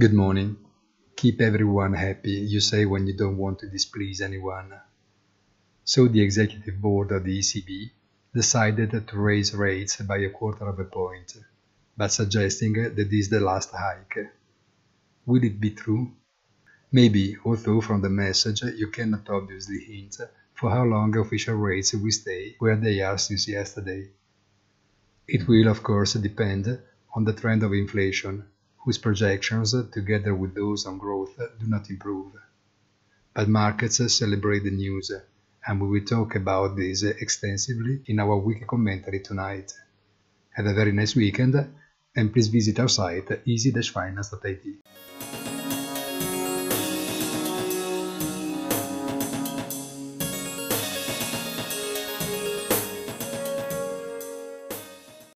Good morning. Keep everyone happy, you say when you don't want to displease anyone. So the executive board of the ECB decided to raise rates by a quarter of a point, but suggesting that this is the last hike. Will it be true? Maybe, although from the message you cannot obviously hint for how long official rates will stay where they are since yesterday. It will of course depend on the trend of inflation, whose projections, together with those on growth, do not improve. But markets celebrate the news, and we will talk about this extensively in our weekly commentary tonight. Have a very nice weekend, and please visit our site easy-finance.it.